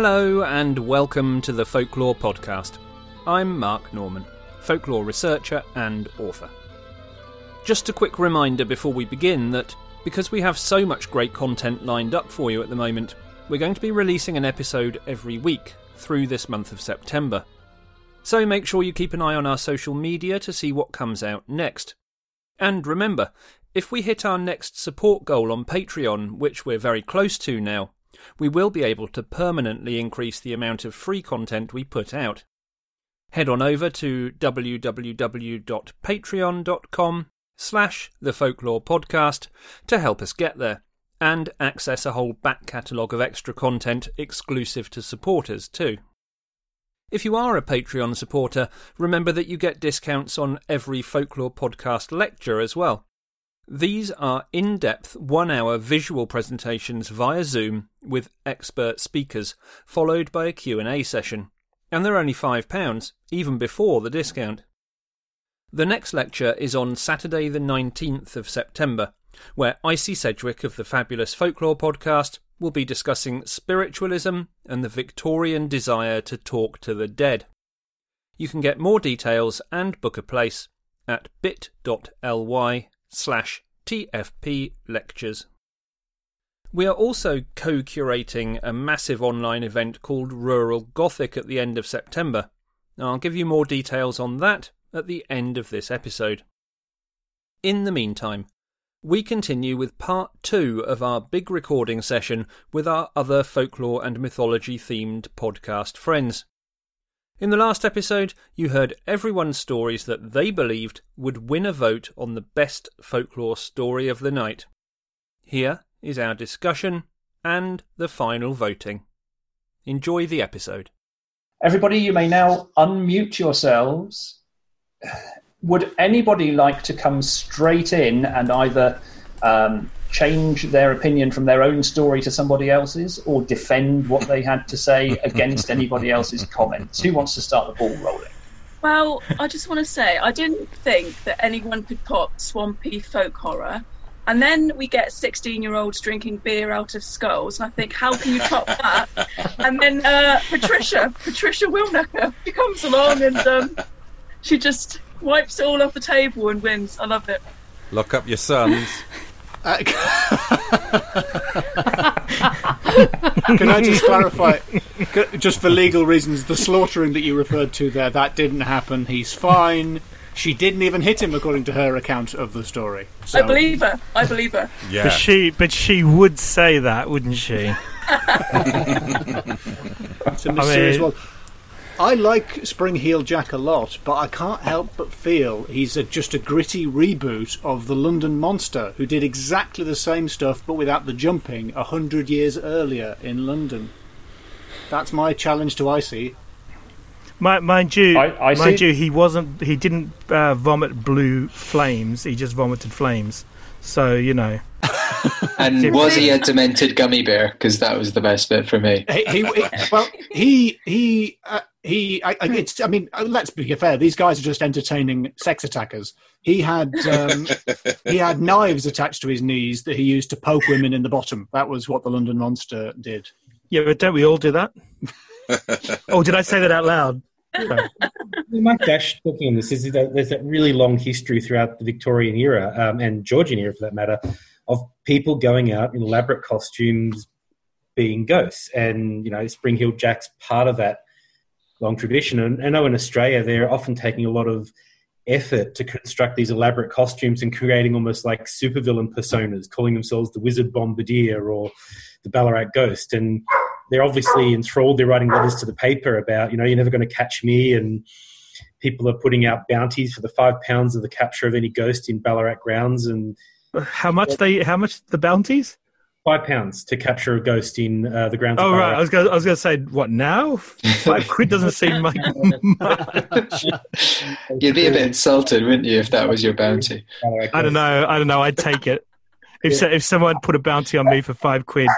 Hello and welcome to the Folklore Podcast. I'm Mark Norman, folklore researcher and author. Just a quick reminder before we begin that because we have so much great content lined up for you at the moment, we're going to be releasing an episode every week through this month of September. So make sure you keep an eye on our social media to see what comes out next. And remember, if we hit our next support goal on Patreon, which we're very close to now, we will be able to permanently increase the amount of free content we put out. Head on over to www.patreon.com slash the folklore podcast to help us get there and access a whole back catalogue of extra content exclusive to supporters too. If you are a Patreon supporter, remember that you get discounts on every folklore podcast lecture as well. These are in depth one hour visual presentations via Zoom with expert speakers, followed by a Q&A session. And they're only £5, even before the discount. The next lecture is on Saturday, the 19th of September, where Icy Sedgwick of the Fabulous Folklore podcast will be discussing spiritualism and the Victorian desire to talk to the dead. You can get more details and book a place at bit.ly slash TFP lectures. We are also co curating a massive online event called Rural Gothic at the end of September. I'll give you more details on that at the end of this episode. In the meantime, we continue with part two of our big recording session with our other folklore and mythology themed podcast friends. In the last episode, you heard everyone's stories that they believed would win a vote on the best folklore story of the night. Here is our discussion and the final voting. Enjoy the episode. Everybody, you may now unmute yourselves. Would anybody like to come straight in and either um, change their opinion from their own story to somebody else's or defend what they had to say against anybody else's comments? Who wants to start the ball rolling? Well, I just want to say I didn't think that anyone could pop swampy folk horror. And then we get 16 year olds drinking beer out of skulls. And I think, how can you top that? And then uh, Patricia, Patricia Wilnacker, she comes along and um, she just wipes it all off the table and wins. I love it. Lock up your sons. Uh, Can I just clarify, just for legal reasons, the slaughtering that you referred to there, that didn't happen. He's fine. She didn't even hit him, according to her account of the story. So. I believe her. I believe her. Yeah. But she, but she would say that, wouldn't she? It's a mysterious mean- world. I like Spring Heel Jack a lot, but I can't help but feel he's a, just a gritty reboot of the London Monster, who did exactly the same stuff but without the jumping a hundred years earlier in London. That's my challenge to Icy. Mi- Mind you, I- I mind see- you, he wasn't. He didn't uh, vomit blue flames. He just vomited flames. So you know, And was he a demented gummy bear? Because that was the best bit for me. He, he, he- well, he he uh, he. I, I, it's. I mean, uh, let's be fair. These guys are just entertaining sex attackers. He had um, he had knives attached to his knees that he used to poke women in the bottom. That was what the London Monster did. yeah, but don't we all do that? oh, did I say that out loud? My dash talking on this is that there's that really long history throughout the Victorian era um, and Georgian era, for that matter, of people going out in elaborate costumes, being ghosts, and you know, Spring-Heeled Jack's part of that long tradition. And I know in Australia they're often taking a lot of effort to construct these elaborate costumes and creating almost like supervillain personas, calling themselves the Wizard Bombardier or the Ballarat Ghost, and they're obviously enthralled. They're writing letters to the paper about, you know, you're never going to catch me, and people are putting out bounties for the five pounds of the capture of any ghost in Ballarat grounds, and How much they? How much the bounties? Five pounds to capture a ghost in uh, the grounds. Oh of right, I was going. I was going to say what now? Five quid doesn't seem like much. You'd be a bit insulted, wouldn't you, if that was your bounty? I don't know. I don't know. I'd take it. If so, if someone put a bounty on me for five quid,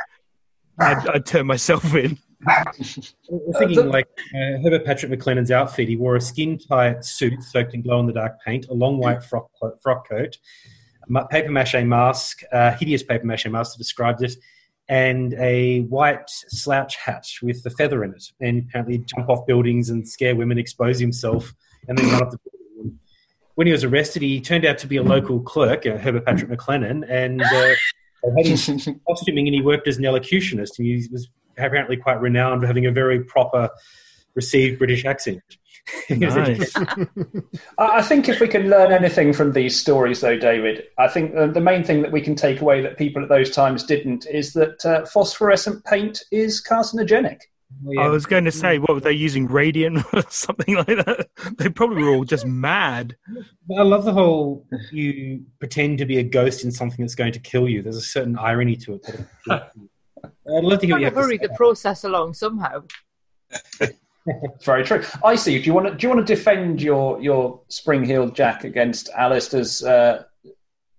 I'd, I'd turn myself in. We're thinking like uh, Herbert Patrick McLennan's outfit. He wore a skin-tight suit soaked in glow-in-the-dark paint, a long white frock, frock coat, a ma- paper mache mask, a hideous paper mache mask that described it, and a white slouch hat with a feather in it, and apparently jump off buildings and scare women, expose himself, and then run up the building. When he was arrested, he turned out to be a local clerk, uh, Herbert Patrick McLennan, and uh, had him costuming, and he worked as an elocutionist, and he was apparently quite renowned for having a very proper, received British accent. Nice. I I think if we can learn anything from these stories, though, David, I think the, the main thing that we can take away that people at those times didn't is that uh, phosphorescent paint is carcinogenic. I was going to say, what were they using? Radiant or something like that? They probably were all just mad. I love the whole you pretend to be a ghost in something that's going to kill you. There's a certain irony to it. I'd love to hear you to have to hurry the process along somehow. It's very true. I see. Do you want to do you want to defend your your spring heeled Jack against Alistair's uh,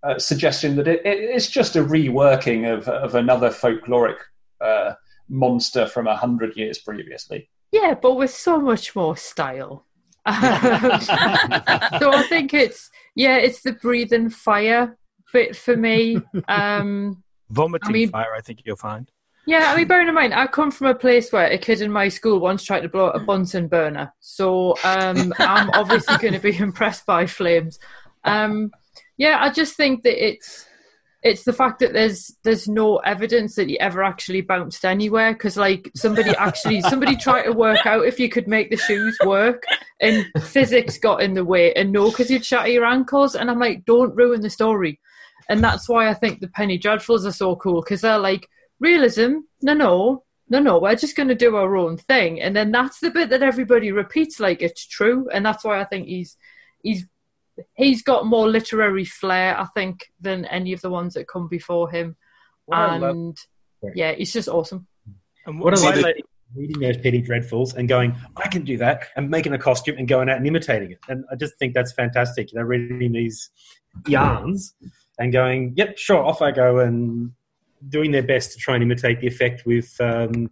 uh, suggestion that it, it, it's just a reworking of of another folkloric uh, monster from a hundred years previously? Yeah, but with so much more style. So I think it's yeah, it's the breathing fire bit for me. Um, Vomiting I mean- fire, I think you'll find. Yeah, I mean, bearing in mind, I come from a place where a kid in my school once tried to blow out a Bunsen burner, so um, I'm obviously going to be impressed by flames. Um, yeah, I just think that it's it's the fact that there's there's no evidence that he ever actually bounced anywhere because like somebody actually somebody tried to work out if you could make the shoes work and physics got in the way and no because you'd shatter your ankles and I'm like don't ruin the story and that's why I think the Penny Dreadfuls are so cool because they're like realism no no no no we're just going to do our own thing and then that's the bit that everybody repeats like it's true and that's why I think he's he's he's got more literary flair, I think, than any of the ones that come before him. What I love- and yeah, he's just awesome. And What I what love I reading those Penny Dreadfuls and going, I can do that, and making a costume and going out and imitating it. And I just think that's fantastic. You know, reading these yarns and going, yep, sure, off I go, and doing their best to try and imitate the effect with um,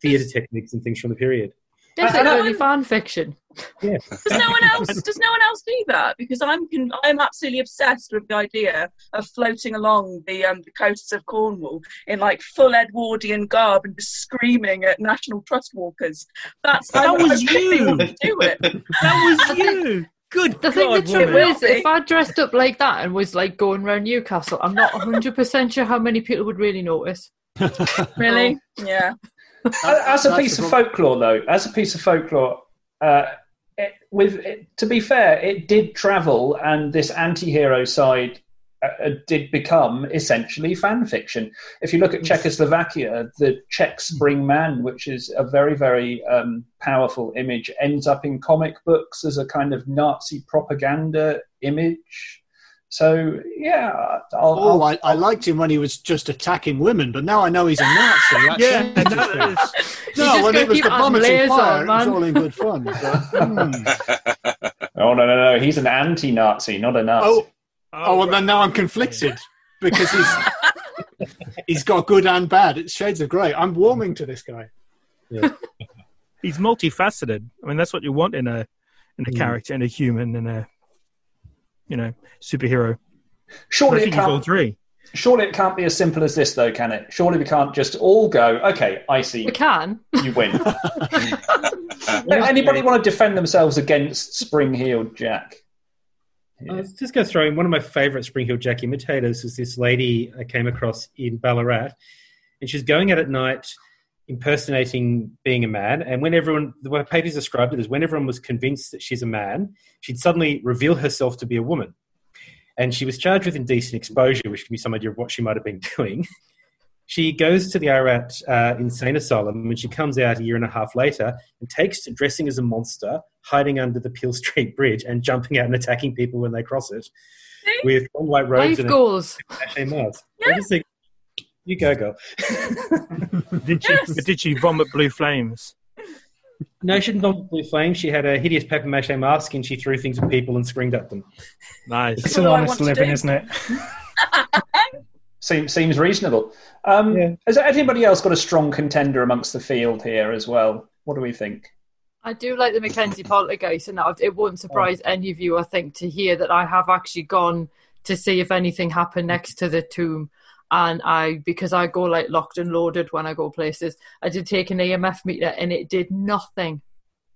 theatre techniques and things from the period. It's I- like early fan fiction. Yeah. Does no one else? Does no one else do that? Because I'm I'm absolutely obsessed with the idea of floating along the um, the coasts of Cornwall in like full Edwardian garb and just screaming at National Trust walkers. That's That I, was I really you. do it. that was you. Good The thing God, that's true woman. is, if I dressed up like that and was like going around Newcastle, I'm not 100% sure how many people would really notice. Really? Yeah. as a piece the of folklore, though, as a piece of folklore, uh, it, with it, to be fair, it did travel, and this anti-hero side uh, uh, did become essentially fan fiction. If you look at Czechoslovakia, the Czech Spring Man, which is a very, very um, powerful image, ends up in comic books as a kind of Nazi propaganda image. So yeah, I'll, Oh, I'll- I, I liked him when he was just attacking women, but now I know he's a Nazi. Yeah, changes that things. is- You No, just when it was the vomiting fire, on, it was all in good fun. But, hmm. oh no, no, no, he's an anti-Nazi, not a Nazi. Oh, oh, well, then now I'm conflicted because he's he's got good and bad. It's shades of grey. I'm warming to this guy. he's multifaceted. I mean, that's what you want in a in a Mm. character, in a human, in a you know superhero. Surely it think he's all can't. three. Surely it can't be as simple as this, though, can it? Surely we can't just all go. Okay, I see. We can. You win. Anybody want to defend themselves against spring-heeled Jack? I was just going to throw in one of my favourite Spring-Heeled Jack imitators is this lady I came across in Ballarat, and she's going out at night impersonating being a man. And when everyone, the way papers described it is when everyone was convinced that she's a man, she'd suddenly reveal herself to be a woman. And she was charged with indecent exposure, which can be some idea of what she might have been doing. She goes to the Ararat uh, insane asylum and she comes out a year and a half later and takes to dressing as a monster, hiding under the Peel Street Bridge and jumping out and attacking people when they cross it with long white robes Life and goals. a cachet mask. I just think, you go, girl. Did she? Yes. Did she vomit blue flames? no, she didn't vomit blue flames. She had a hideous paper mache mask and she threw things at people and screamed at them. Nice. It's an honest living, isn't it? Seems seems reasonable. Um, Yeah. Has anybody else got a strong contender amongst the field here as well? What do we think? I do like the Mackenzie Poltergeist, and it won't surprise any of you, I think, to hear that I have actually gone to see if anything happened next to the tomb. and I because I go like locked and loaded when I go places. I did take an EMF meter and it did nothing.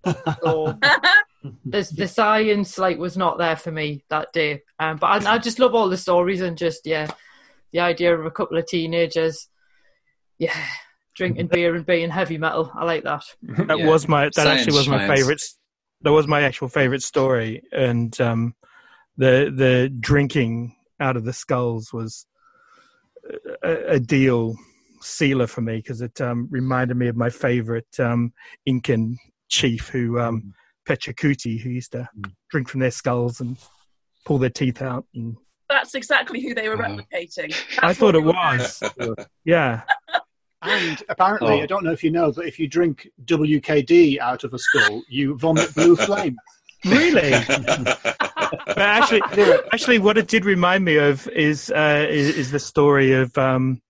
So the the science like was not there for me that day. Um, but I, I just love all the stories and just yeah, the idea of a couple of teenagers, yeah, drinking beer and being heavy metal. I like that. That Yeah. was my that Science actually was my shines. favorite. That was my actual favorite story, and um, the the drinking out of the skulls was a, a deal sealer for me because it um, reminded me of my favorite um, Incan chief who um, Pachacuti, who used to drink from their skulls and pull their teeth out. And That's exactly who they were Uh-huh. replicating. I thought it they was, yeah. And apparently, Oh. I don't know if you know, but if you drink WKD out of a skull, you vomit blue flame. Really? But actually, actually, what it did remind me of is uh, is, is the story of um,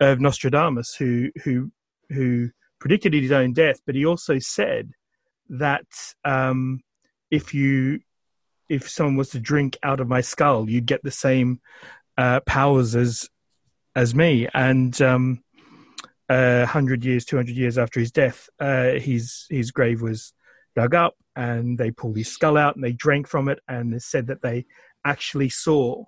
of Nostradamus, who who who predicted his own death, but he also said that um, if you if someone was to drink out of my skull, you'd get the same uh, powers as as me. And um, uh, hundred years, two hundred years after his death, uh, his his grave was dug up and they pulled his skull out and they drank from it and they said that they actually saw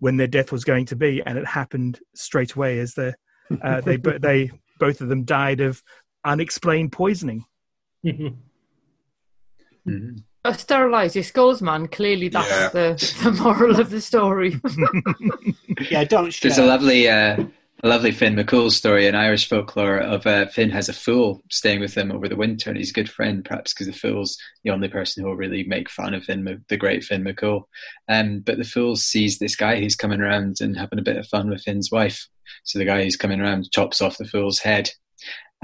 when their death was going to be and it happened straight away as the uh, they they both of them died of unexplained poisoning Mhm. Uh, sterilize your skulls, man. Clearly, that's Yeah. the, the moral of the story. Yeah, don't share. There's a lovely, uh, a lovely Finn McCool story in Irish folklore of uh, Finn has a fool staying with him over the winter, and he's a good friend, perhaps because the fool's the only person who will really make fun of Finn, the great Finn McCool. Um, but the fool sees this guy who's coming around and having a bit of fun with Finn's wife. So the guy who's coming around chops off the fool's head,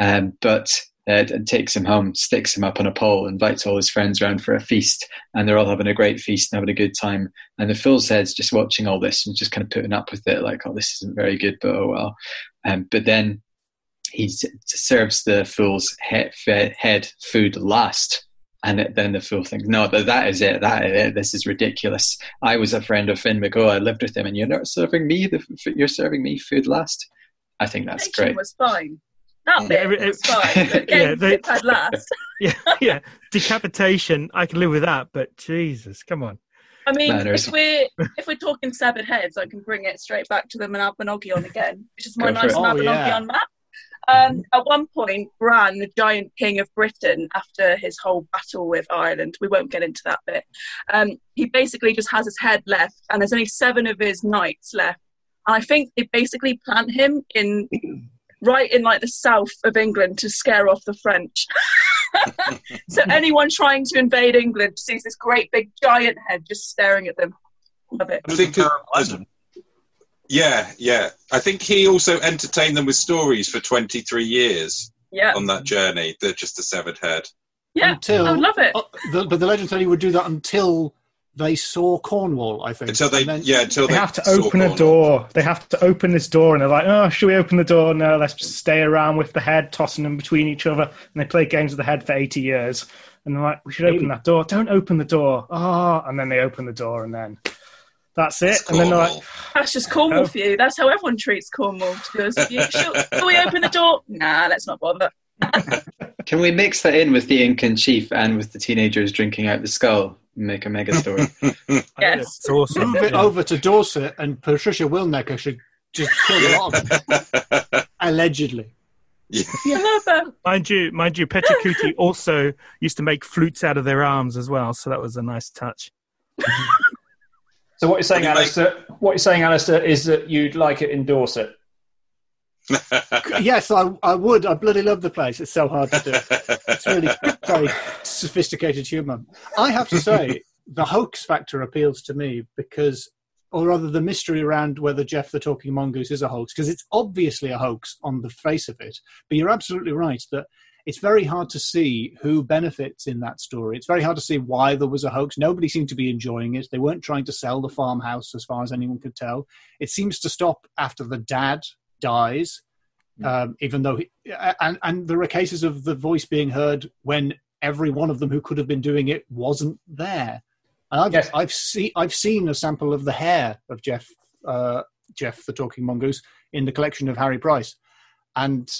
um, but uh, and takes him home, sticks him up on a pole, invites all his friends round for a feast, and they're all having a great feast and having a good time. And the fool's head's just watching all this and just kind of putting up with it, like, oh, this isn't very good, but oh well. Um, but then he serves the fool's he- fe- head food last. And then the fool thinks, no, that, that is it. That is it. This is ridiculous. I was a friend of Finn McGow. I lived with him, and you're not serving me. The, you're serving me food last. I think that's great. was fine. That Yeah, bit it- was fine. But yeah, getting they- had last. yeah yeah decapitation i can live with that but jesus come on I mean, Manners. if we're if we're talking severed heads, I can bring it straight back to the Mabinogion again, which is my Go for nice it. Oh, yeah. map. Um, at one point, Bran, the giant king of Britain, after his whole battle with Ireland, we won't get into that bit. Um, he basically just has his head left, and there's only seven of his knights left. And I think they basically plant him in right in like the south of England to scare off the French. so anyone trying to invade England sees this great big giant head just staring at them. Love it. I think uh, yeah, yeah. I think he also entertained them with stories for 23 years Yeah, on that journey. They're just a severed head. yeah. Until, I would love it. Oh, the, but the legend said he would do that until they saw Cornwall, I think. Until they, then- yeah, until They they have to saw open a door. They have to open this door, and they're like, "Oh, should we open the door? No, let's just stay around with the head, tossing them between each other." And they play games with the head for eighty years. And they're like, "We should open that door. Don't open the door." Oh, and then they open the door, and then that's it. It's and then they're like, That's just Cornwall Oh. for you. That's how everyone treats Cornwall. Because you, shall, shall we open the door? Nah, let's not bother. Can we mix that in with the Incan chief and with the teenagers drinking out the skull and make a mega story? Yes. it's awesome move it Yeah. over to Dorset, and Patricia Wilnecker should just kill a lot of them, allegedly. I love mind you mind you Pachacuti also used to make flutes out of their arms as well so that was a nice touch So what you're saying, What do make- What you're saying, Alistair, is that you'd like it in Dorset. yes, I, I would. I bloody love the place. It's so hard to do. It's really very sophisticated humour. I have to say, the hoax factor appeals to me because, or rather, the mystery around whether Jeff the Talking Mongoose is a hoax, because it's obviously a hoax on the face of it. But you're absolutely right that it's very hard to see who benefits in that story. It's very hard to see why there was a hoax. Nobody seemed to be enjoying it. They weren't trying to sell the farmhouse, as far as anyone could tell. It seems to stop after the dad dies um, even though he, and and there are cases of the voice being heard when every one of them who could have been doing it wasn't there. And I've Yes. I've seen I've seen a sample of the hair of Jeff uh, Jeff the talking mongoose in the collection of Harry Price, and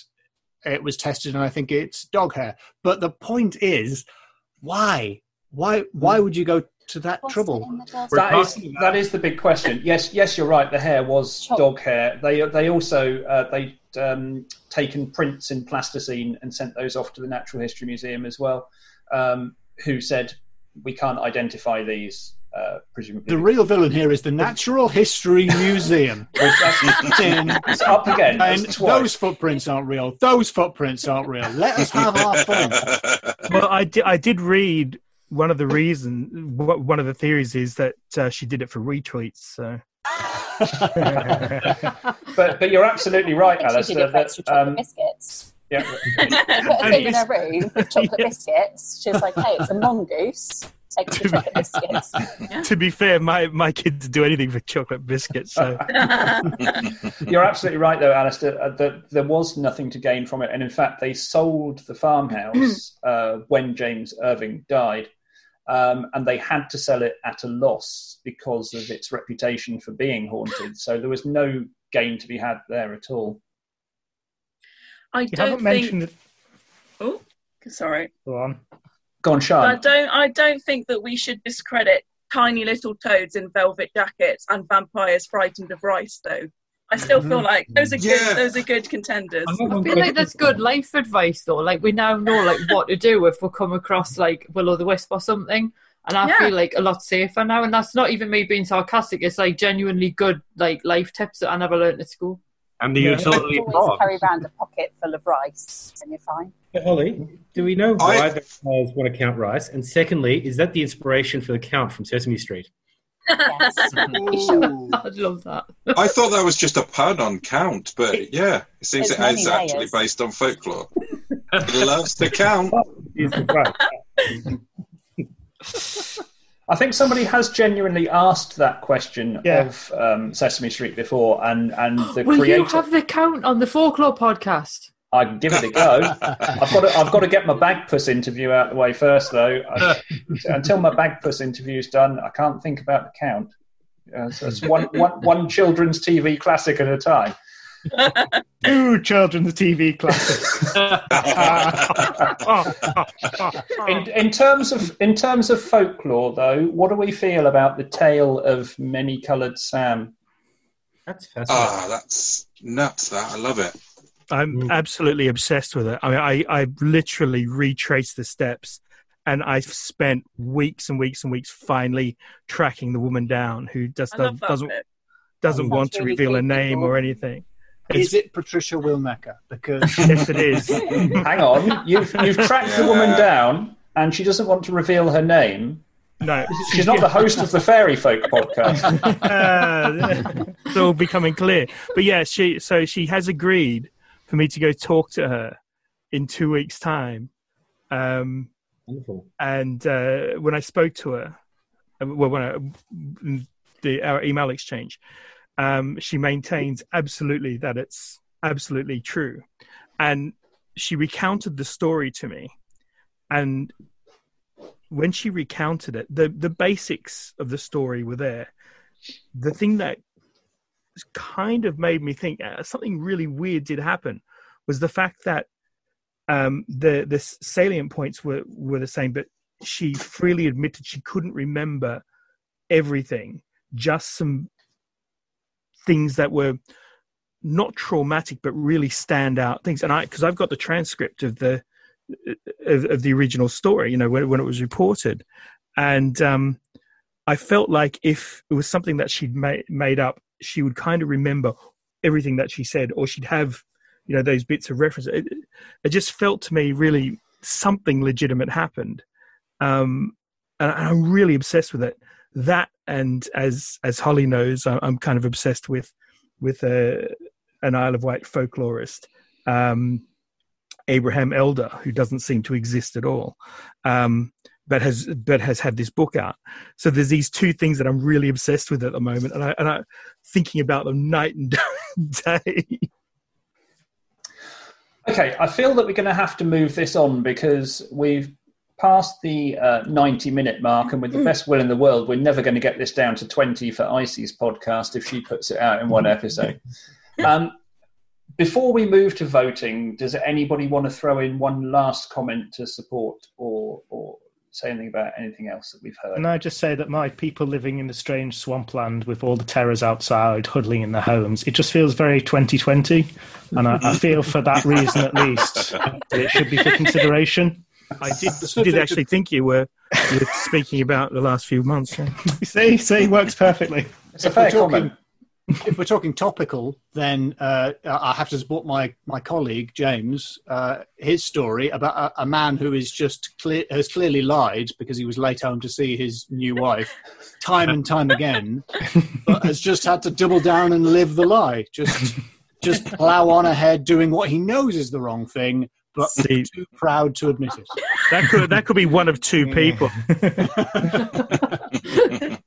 it was tested, and I think it's dog hair. But the point is, why? Why? Why would you go to that trouble? That is that is the big question. Yes, yes, you're right. The hair was dog hair. They they also uh, they um, taken prints in plasticine and sent those off to the Natural History Museum as well, um, who said we can't identify these. Uh, presumably, The real villain here is the Natural History Museum. it's up again. And those footprints aren't real. Those footprints aren't real. Let us have our fun. well, I did. I did read one of the reason. wh- One of the theories is that uh, she did it for retweets. So. but but you're absolutely right, I think she did Alistair. it for extra That, chocolate um, biscuits. yeah, She put a thing in her room with chocolate biscuits. She was like, "Hey, it's a mongoose. Take the chocolate biscuits." to be fair, my, my kids do anything for chocolate biscuits. So You're absolutely right, though, Alistair. Uh, that there was nothing to gain from it, and in fact, they sold the farmhouse uh, when James Irving died, um, and they had to sell it at a loss because of its reputation for being haunted. So there was no gain to be had there at all. I You don't haven't think. mentioned it. Oh, sorry. Go on. Go on, I don't. I don't think that we should discredit tiny little toads in velvet jackets and vampires frightened of rice, though. I still feel mm-hmm. like those are Yeah. good. Those are good contenders. I feel like that's good life advice though. Like we now know like what to do if we come across like Will o' the Wisp or something. And I Yeah. feel like a lot safer now. And that's not even me being sarcastic. It's like genuinely good like life tips that I never learned at school. And the Yeah. utility of Always carry around a pocket full of rice, and you're fine. But Holly, do we know why the players want to count rice? And secondly, is that the inspiration for the count from Sesame Street? Yes. I'd love that. I thought that was just a pun on count, but yeah, it seems There's it is many actually based on folklore. It loves to count. I think somebody has genuinely asked that question of um, Sesame Street before, and and the Will creator. you have the count on the folklore podcast? I can give it a go. I've got to, I've got to get my Bagpuss interview out the way first, though. I, until my Bagpuss interview's done, I can't think about the count. Uh, so it's one, one, one children's TV classic at a time. Two children's TV classics. In, in terms of in terms of folklore, though, what do we feel about the tale of many-coloured Sam? That's Ah, that's nuts. That I love it. I'm absolutely obsessed with it. I mean, I, I literally retraced the steps and I've spent weeks and weeks and weeks finally tracking the woman down who just I does, love that doesn't doesn't Sounds want to really reveal a name Paul. or anything. Is it Patricia Wilnecker? Because yes, it is. Hang on, you've you've tracked the woman down, and she doesn't want to reveal her name. No, She's not the host of the Fairy Folk podcast. Uh, it's all becoming clear. But yeah, she so she has agreed for me to go talk to her in two weeks' time. Um, Wonderful. and uh, when I spoke to her, uh, well, when I, the our email exchange, um, she maintains absolutely that it's absolutely true, and she recounted the story to me, and when she recounted it, the the basics of the story were there. The thing that kind of made me think uh, something really weird did happen was the fact that um, the the salient points were were the same, but she freely admitted she couldn't remember everything, just some things that were not traumatic but really stand out things. And I because I've got the transcript of the of, of the original story, you know, when when it was reported, and um, I felt like if it was something that she'd made made up, she would kind of remember everything that she said, or she'd have you know those bits of reference. It, it just felt to me really something legitimate happened, um, and I'm really obsessed with it. That and as as Holly knows, I'm kind of obsessed with with a, an Isle of Wight folklorist, um, Abraham Elder, who doesn't seem to exist at all, um, but has but has had this book out. So there's these two things that I'm really obsessed with at the moment, and I and I thinking about them night and day. Okay, I feel that we're going to have to move this on because we've passed the uh, 90 minute mark, and with the best will in the world, we're never going to get this down to 20 for Icy's podcast if she puts it out in one episode. Um, before we move to voting, does anybody want to throw in one last comment to support or, or say anything about anything else that we've heard? And I just say that my people living in the strange swampland with all the terrors outside, huddling in their homes, it just feels very 2020. And I, I feel for that reason, at least, it should be for consideration. I did, did actually think you were, you were speaking about the last few months. yeah. see, see, works perfectly. It's a If we're fair talking- comment. if we're talking topical, then uh, I have to support my, my colleague James. Uh, his story about a, a man who is just clear, has clearly lied because he was late home to see his new wife, time and time again, but has just had to double down and live the lie. Just just plough on ahead, doing what he knows is the wrong thing, but See, too proud to admit it. that could that could be one of two people.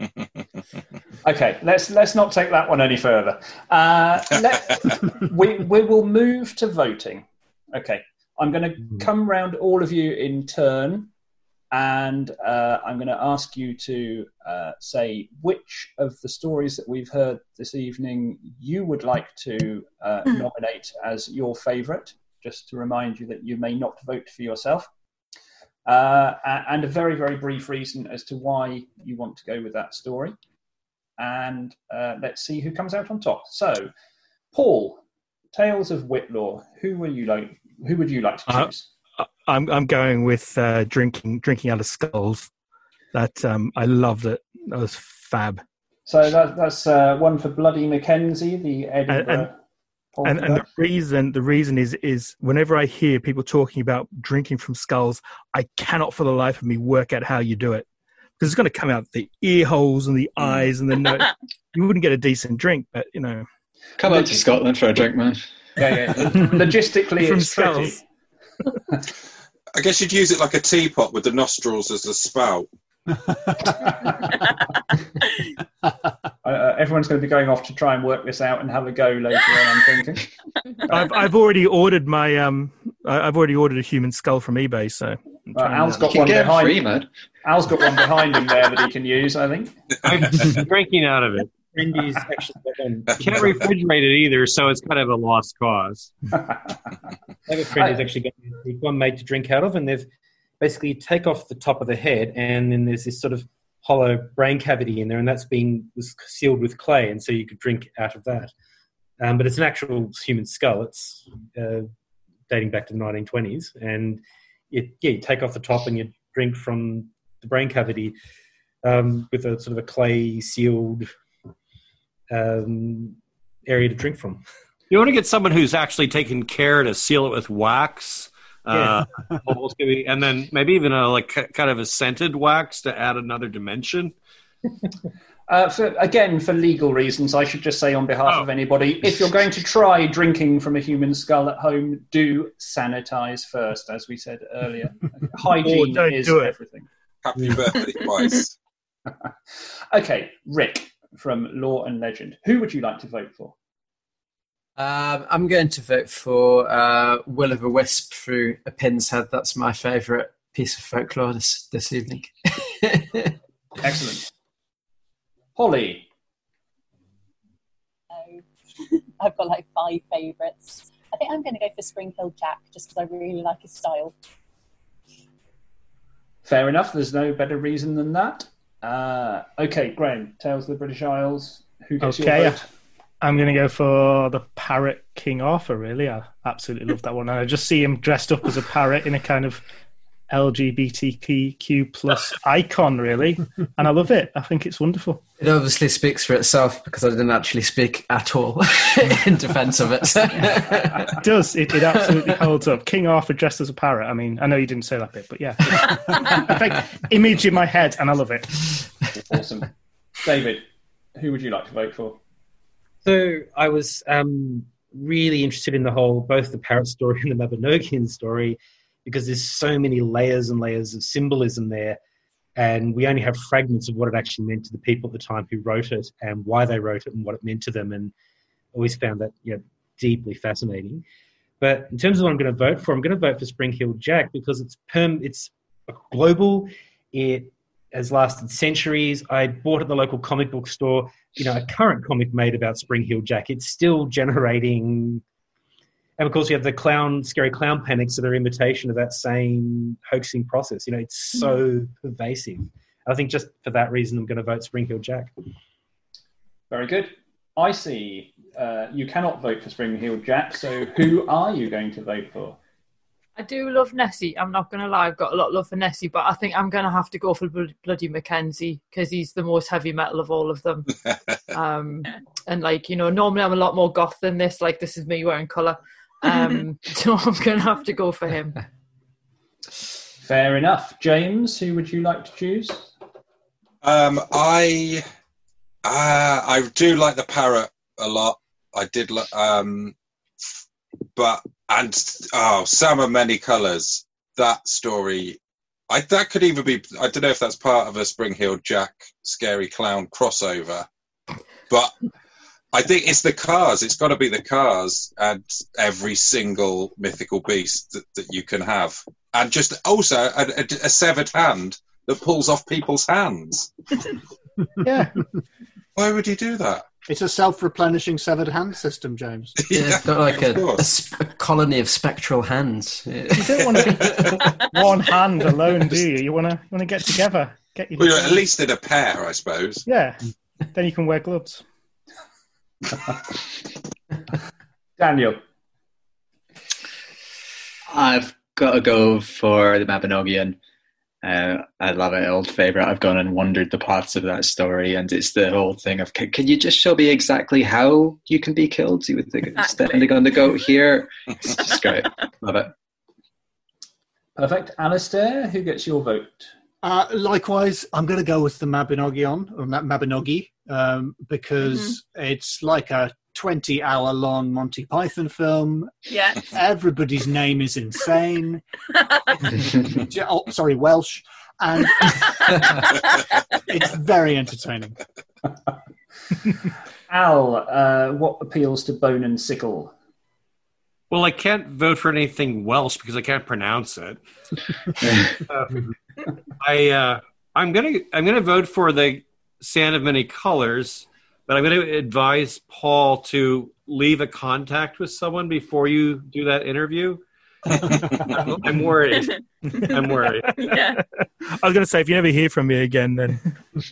Okay, let's let's not take that one any further. Uh, let, we we will move to voting. Okay, I'm going to come round all of you in turn, and uh, I'm going to ask you to uh, say which of the stories that we've heard this evening you would like to uh, nominate as your favourite. Just to remind you that you may not vote for yourself. Uh, and a very, very brief reason as to why you want to go with that story and uh, let's see who comes out on top. So, Paul, Tales of Whitlaw. Who will you like? Who would you like to Uh, choose? I'm I'm going with uh, drinking drinking out of skulls. That um, I loved it. That was fab. so that, that's uh, one for Bloody Mackenzie, the Edinburgh. and and Oh, the reason the reason is is whenever I hear people talking about drinking from skulls, I cannot for the life of me work out how you do it because it's going to come out the ear holes and the mm. eyes and the nose. you wouldn't get a decent drink, but you know, Come up to Scotland for a drink, man. yeah, yeah. Logistically, from it's tricky. skulls. I guess you'd use it like a teapot with the nostrils as a spout. Uh, everyone's going to be going off to try and work this out and have a go later on. I'm thinking. I've I've already ordered my um I- I've already ordered a human skull from eBay, so I'm Well, trying Al's that. got one can get 'em behind. free, man. Al's got one behind him there that he can use. I think. I'm drinking out of it. Friend actually. Can't refrigerate it either, so it's kind of a lost cause. I have a friend who's actually got one made to drink out of, and they've basically you take off the top of the head, and then there's this sort of hollow brain cavity in there, and that's being was sealed with clay, and so you could drink out of that. Um, but it's an actual human skull. It's uh, dating back to the 1920s, and it, yeah, you take off the top and you drink from the brain cavity um, with a sort of a clay sealed um, area to drink from. You want to get someone who's actually taken care to seal it with wax. Uh, and then maybe even a like kind of a scented wax to add another dimension. Uh, for, again, for legal reasons, I should just say on behalf of anybody, if you're going to try drinking from a human skull at home, do sanitize first, as we said earlier. Hygiene don't is do it. everything. Happy birthday twice. Okay, Rick from Law and Legend. Who would you like to vote for? Um, I'm going to vote for uh, Will of a Wisp through a Pin's Head. That's my favourite piece of folklore this, this evening. Excellent. Holly. So, I've got like five favourites. I think I'm going to go for Spring-Heeled Jack just because I really like his style. Fair enough. There's no better reason than that. Uh, okay, Graham. Tales of the British Isles. Who gets Okay, your vote? I'm going to go for the parrot King Arthur. Really, I absolutely love that one, and I just see him dressed up as a parrot in a kind of LGBTQ plus icon, really, and I love it. I think it's wonderful. It obviously speaks for itself because I didn't actually speak at all in defence of it. It does. It, it absolutely holds up. King Arthur dressed as a parrot. I mean, I know you didn't say that bit, but yeah, perfect image in my head, and I love it. Awesome. David, who would you like to vote for? So I was um, really interested in the whole, both the parrot story and the Mabinogion story, because there's so many layers and layers of symbolism there, and we only have fragments of what it actually meant to the people at the time who wrote it and why they wrote it and what it meant to them, and always found that you know, deeply fascinating. But in terms of what I'm going to vote for, I'm going to vote for Spring-Heeled Jack because it's perm, it's global. It has lasted centuries. I bought at the local comic book store, you know, a current comic made about Spring-Heeled Jack. It's still generating And of course, you have the clown, scary clown panics that are imitation of that same hoaxing process. You know, it's so pervasive. I think just for that reason, I'm going to vote Spring-Heeled Jack. Very good. I see. Uh, you cannot vote for Spring-Heeled Jack. So who are you going to vote for? I do love Nessie. I'm not going to lie. I've got a lot of love for Nessie, but I think I'm going to have to go for Bloody Mackenzie because he's the most heavy metal of all of them. um, and like you know, normally I'm a lot more goth than this. Like this is me wearing colour. Um, so I'm going to have to go for him. Fair enough. James, who would you like to choose? Um, I uh, I do like the parrot a lot. I did, li- um, but and oh, Sam of Many Colors. That story, I that could even be. I don't know if that's part of a Spring-Heeled Jack Scary Clown crossover, but I think it's the cars. It's got to be the cars and every single mythical beast that, that you can have, and just also a, a, a severed hand that pulls off people's hands. Yeah. Why would you do that? It's a self-replenishing severed hand system, James. Yeah, it's got like a, a, sp- a colony of spectral hands. Yeah. You don't want to be one hand alone, do you? You want to want to get together, get your Well, you're at least in a pair, I suppose. Yeah. Then you can wear gloves. Daniel. I've got to go for the Mabinogion. Uh, I love it, old favorite. I've gone and wandered the paths of that story, and it's the whole thing of can, can you just show me exactly how you can be killed? You would think it's standing on the goat here. It's just great. love it. Perfect. Alistair, who gets your vote? Uh, likewise, I'm going to go with the Mabinogion or Ma- Mabinogi um, because it's like a 20 hour long Monty Python film. Yeah. Everybody's name is insane. oh, sorry, Welsh. And it's very entertaining. Al, uh, what appeals to Bone and Sickle? Well, I can't vote for anything Welsh because I can't pronounce it. Um, I uh, I'm gonna I'm gonna vote for the Sand of Many Colors, but I'm gonna advise Paul to leave a contact with someone before you do that interview. I'm, I'm worried. I'm worried. yeah. I was going to say, if you never hear from me again, then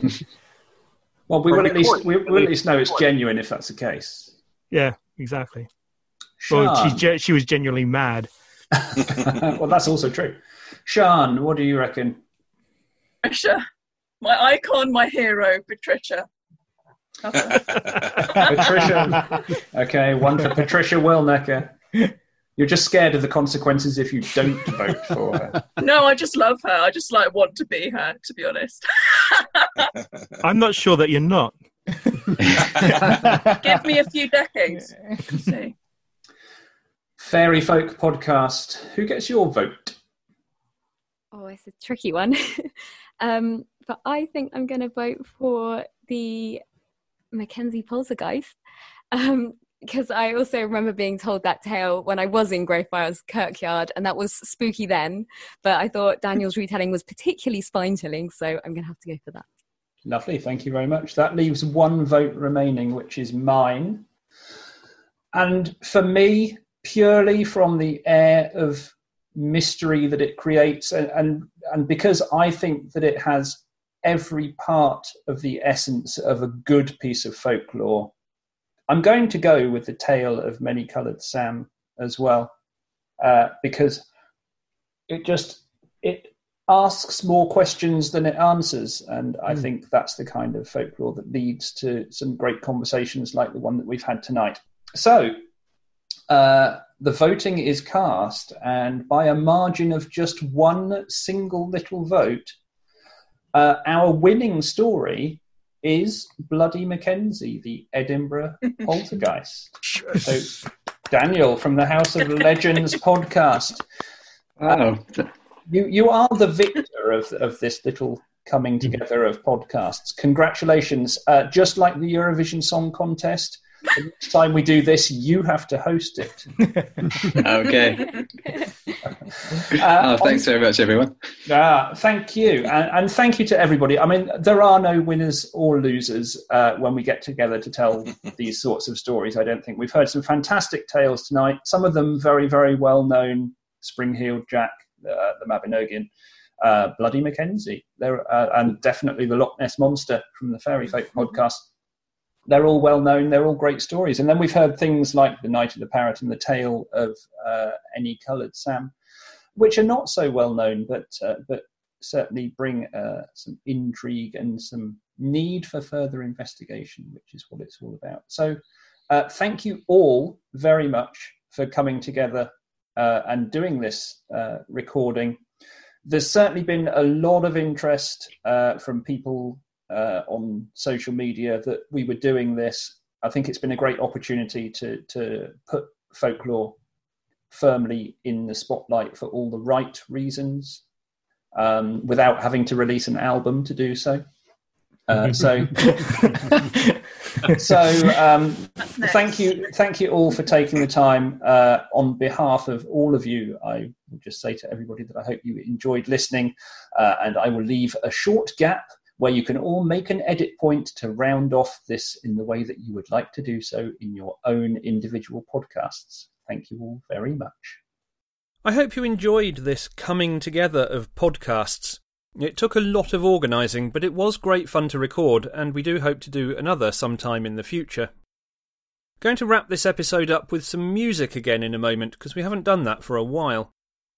Well, we Or will at least record. we will at least know it's genuine if that's the case. yeah, exactly. Well, Sean. she's ge- she was genuinely mad. well, that's also true. Sean, what do you reckon? Patricia. My icon, my hero, Patricia. Patricia. Okay, one for Patricia Wellnecker. You're just scared of the consequences if you don't vote for her. No, I just love her. I just like want to be her, to be honest. I'm not sure that you're not. Give me a few decades. See. Fairy Folk Podcast. Who gets your vote? Oh, it's a tricky one. um, but I think I'm going to vote for the Mackenzie Poltergeist. Um, because I also remember being told that tale when I was in Greyfriars Kirkyard, and that was spooky then. But I thought Daniel's retelling was particularly spine chilling, so I'm going to have to go for that. Lovely, thank you very much. That leaves one vote remaining, which is mine. And for me, purely from the air of mystery that it creates, and, and, and because I think that it has every part of the essence of a good piece of folklore, I'm going to go with the tale of Many Coloured Sam as well, uh, because it just it asks more questions than it answers, and I Mm. think that's the kind of folklore that leads to some great conversations like the one that we've had tonight. So, uh, the voting is cast, and by a margin of just one single little vote, uh, our winning story is Bloody Mackenzie, the Edinburgh poltergeist. so, Daniel from the House of Legends podcast. Oh, You you are the victor of of this little coming together of podcasts. Congratulations! Uh, just like the Eurovision Song Contest, the next time we do this, you have to host it. okay. Uh, oh, thanks very much, everyone. Ah, thank you, and, and thank you to everybody. I mean, there are no winners or losers uh, when we get together to tell these sorts of stories. I don't think we've heard some fantastic tales tonight. Some of them very, very well known. Spring-heeled Jack, uh, the Mabinogion, uh, Bloody Mackenzie, there, uh, and definitely the Loch Ness Monster from the Fairy Folk podcast. They're all well known. They're all great stories. And then we've heard things like the Night of the Parrot and the Tale of uh, Any Coloured Sam, which are not so well known, but uh, but certainly bring uh, some intrigue and some need for further investigation, which is what it's all about. So, uh, thank you all very much for coming together uh, and doing this uh, recording. There's certainly been a lot of interest from people uh, on social media that we were doing this. I think it's been a great opportunity to to put folklore firmly in the spotlight for all the right reasons, um, without having to release an album to do so. Uh, so, so um, thank you, thank you all for taking the time. Uh, on behalf of all of you, I will just say to everybody that I hope you enjoyed listening, uh, and I will leave a short gap where you can all make an edit point to round off this in the way that you would like to do so in your own individual podcasts. Thank you all very much. I hope you enjoyed this coming together of podcasts. It took a lot of organising, but it was great fun to record, and we do hope to do another sometime in the future. Going to wrap this episode up with some music again in a moment, because we haven't done that for a while.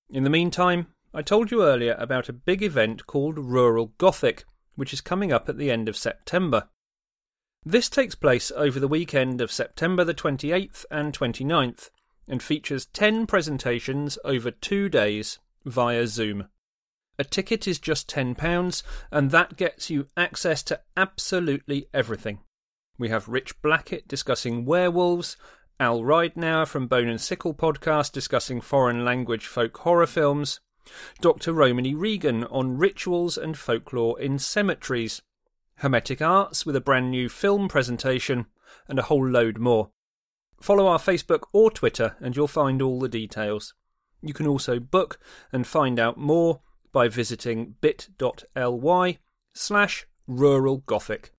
In the meantime, I told you earlier about a big event called Rural Gothic, which is coming up at the end of September. This takes place over the weekend of September the 28th and 29th, and features 10 presentations over two days via Zoom. A ticket is just £10, and that gets you access to absolutely everything. We have Rich Blackett discussing werewolves, Al Ridenour from Bone and Sickle podcast discussing foreign language folk horror films, Dr. Romany Reagan on rituals and folklore in cemeteries, Hermetic Arts with a brand new film presentation, and a whole load more. Follow our Facebook or Twitter and you'll find all the details. You can also book and find out more by visiting bit.ly slash rural gothic.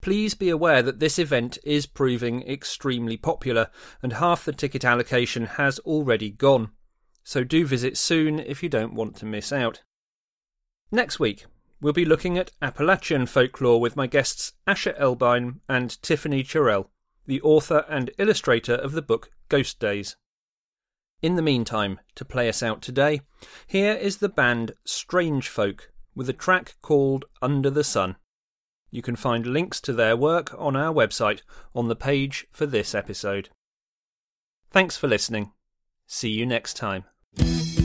Please be aware that this event is proving extremely popular and half the ticket allocation has already gone, so do visit soon if you don't want to miss out. Next week, we'll be looking at Appalachian folklore with my guests Asher Elbein and Tiffany Turrill, the author and illustrator of the book Ghost Days. In the meantime, to play us out today, here is the band Strangefolk with a track called Under the Sun. You can find links to their work on our website on the page for this episode. Thanks for listening. See you next time. Thank you.